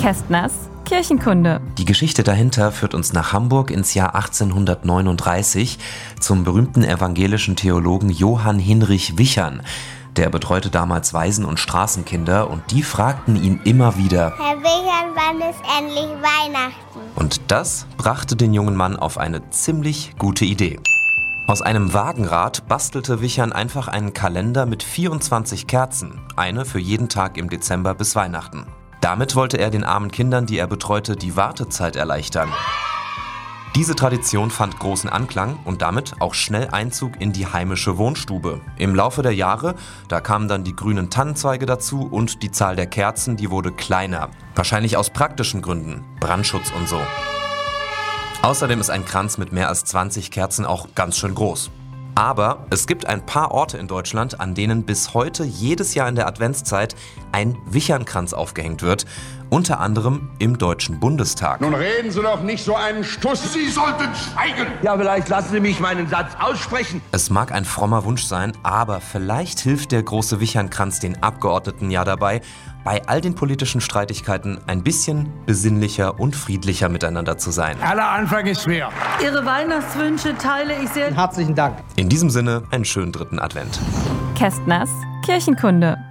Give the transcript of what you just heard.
Kästners Kirchenkunde. Die Geschichte dahinter führt uns nach Hamburg ins Jahr 1839 zum berühmten evangelischen Theologen Johann Hinrich Wichern. Der betreute damals Waisen und Straßenkinder und die fragten ihn immer wieder, Herr Wichern, wann ist endlich Weihnachten? Und das brachte den jungen Mann auf eine ziemlich gute Idee. Aus einem Wagenrad bastelte Wichern einfach einen Kalender mit 24 Kerzen, eine für jeden Tag im Dezember bis Weihnachten. Damit wollte er den armen Kindern, die er betreute, die Wartezeit erleichtern. Diese Tradition fand großen Anklang und damit auch schnell Einzug in die heimische Wohnstube. Im Laufe der Jahre, da kamen dann die grünen Tannenzweige dazu und die Zahl der Kerzen, die wurde kleiner. Wahrscheinlich aus praktischen Gründen, Brandschutz und so. Außerdem ist ein Kranz mit mehr als 20 Kerzen auch ganz schön groß. Aber es gibt ein paar Orte in Deutschland, an denen bis heute jedes Jahr in der Adventszeit ein Wichernkranz aufgehängt wird. Unter anderem im Deutschen Bundestag. Nun reden Sie doch nicht so einen Stuss. Sie sollten schweigen! Ja, vielleicht lassen Sie mich meinen Satz aussprechen. Es mag ein frommer Wunsch sein, aber vielleicht hilft der große Wichernkranz den Abgeordneten ja dabei, bei all den politischen Streitigkeiten ein bisschen besinnlicher und friedlicher miteinander zu sein. Aller Anfang ist schwer. Ihre Weihnachtswünsche teile ich sehr. Herzlichen Dank. In diesem Sinne einen schönen dritten Advent. Kästners Kirchenkunde.